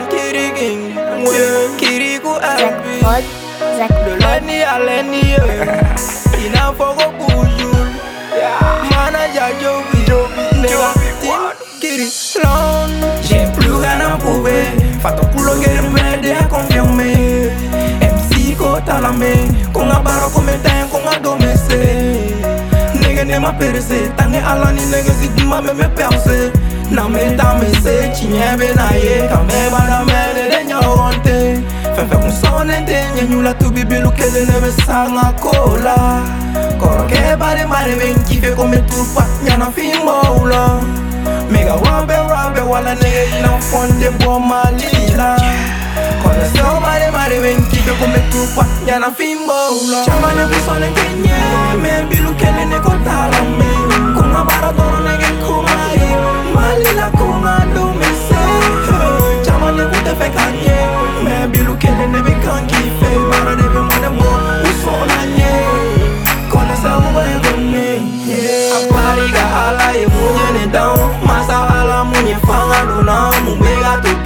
man kiriging Mwen kiriku elbi Pod, Zach De leni a leni yeah. Ina fogo bujul Mana jajo vi Nigga tin kiri Lon J'ai plus rien à prouver Fato culo que me a confirmer MC ko talame Konga baro kome ten konga domese Nigga ne ma perse Tange ala ni nigga si duma me me perse na mitame se chinyebe na ye? Kameba na mele de nyaonte fɛnfɛ kun sɔɔne de ɲɛɲula tubibelu le neve be sanga ko la kɔrɔkɛ badema de be n kife ko me turufa ɲanafin bɔw la mega wabe wabe wala nege ina fonde bɔ mali la kɔrɔsɛw badema de be n kife ko me turufa ɲanafin bɔw la caman ne kun sɔɔne tɛ ɲɛ mɛ bilu kelen ne ko tala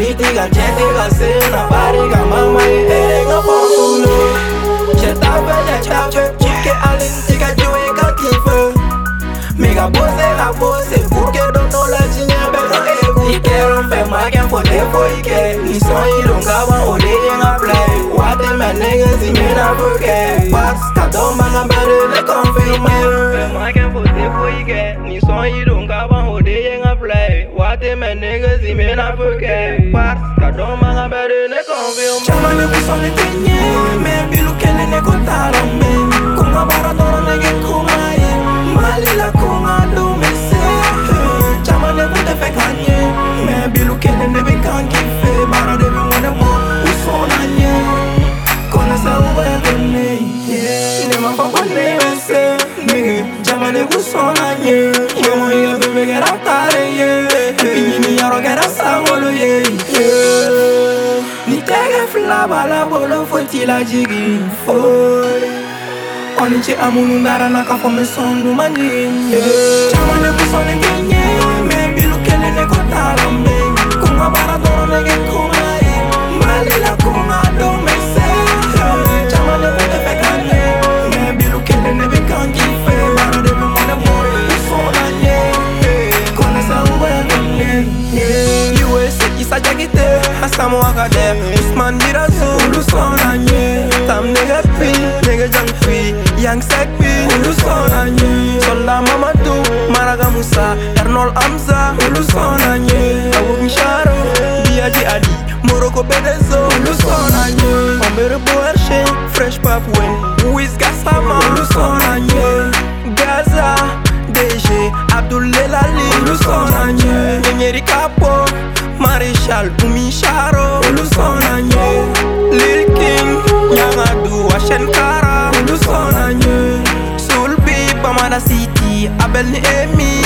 Mumega tu biti ga chete ga sena Bariga mama ye ere nga fonsulo Cheta fe ya chafe Chike alin tika joe ka kife Mega bose la bose Buke dono la chinye beno ego Ike rompe maken fote fo ike. Ni son ilon gawan ode yenga play Wate me niggas i mina fuke Pass kadon banga bere le confirme. Maken fote fo ike. Ni son ilon gawan ode yenga play Wate me niggas i Pass kadon banga bere le confirme Chama ne kusone tenye Me bilu kele ne kotala me toro nege kumaye Malila kunga do me se Chama fe kanye Me bilu kele ne be kan kife Bara de be mwane mo usona nye Kona sa uwe kone Ne ma fa kone wese Nige Chama ne kusona nye Yomo iga bebe gera tare Ni tege flaba la bolo foti la jigi Foi Oni che amunu ndara na ka fome sondu manjinye Chama ne kusone kenye Me bilu kele ne kotala me Kunga bara toro nege kumae kisa jagite Asamo akade Usman mirazo Ulu sona nye Tam nigga pi Nigga jang fi Yang sek pi Ulu sona nye Sola Mamadou Maraga Musa. Ernol Amza Ulu sona nye Awuk Nsharo Biaji Ali Moroko Bedezo Ulu sona nye Ombere Boershe Fresh Pap Wen Wiz Gassama Ulu sona nye Gaza DG Abdul Lelali Ulu sona nye Nyenyeri Kapo l'album Isharo Ulu sonanye Lil King Nyanga duwa Shenkara Ulu sonanye Soul beat Pamana City Abel ni Emi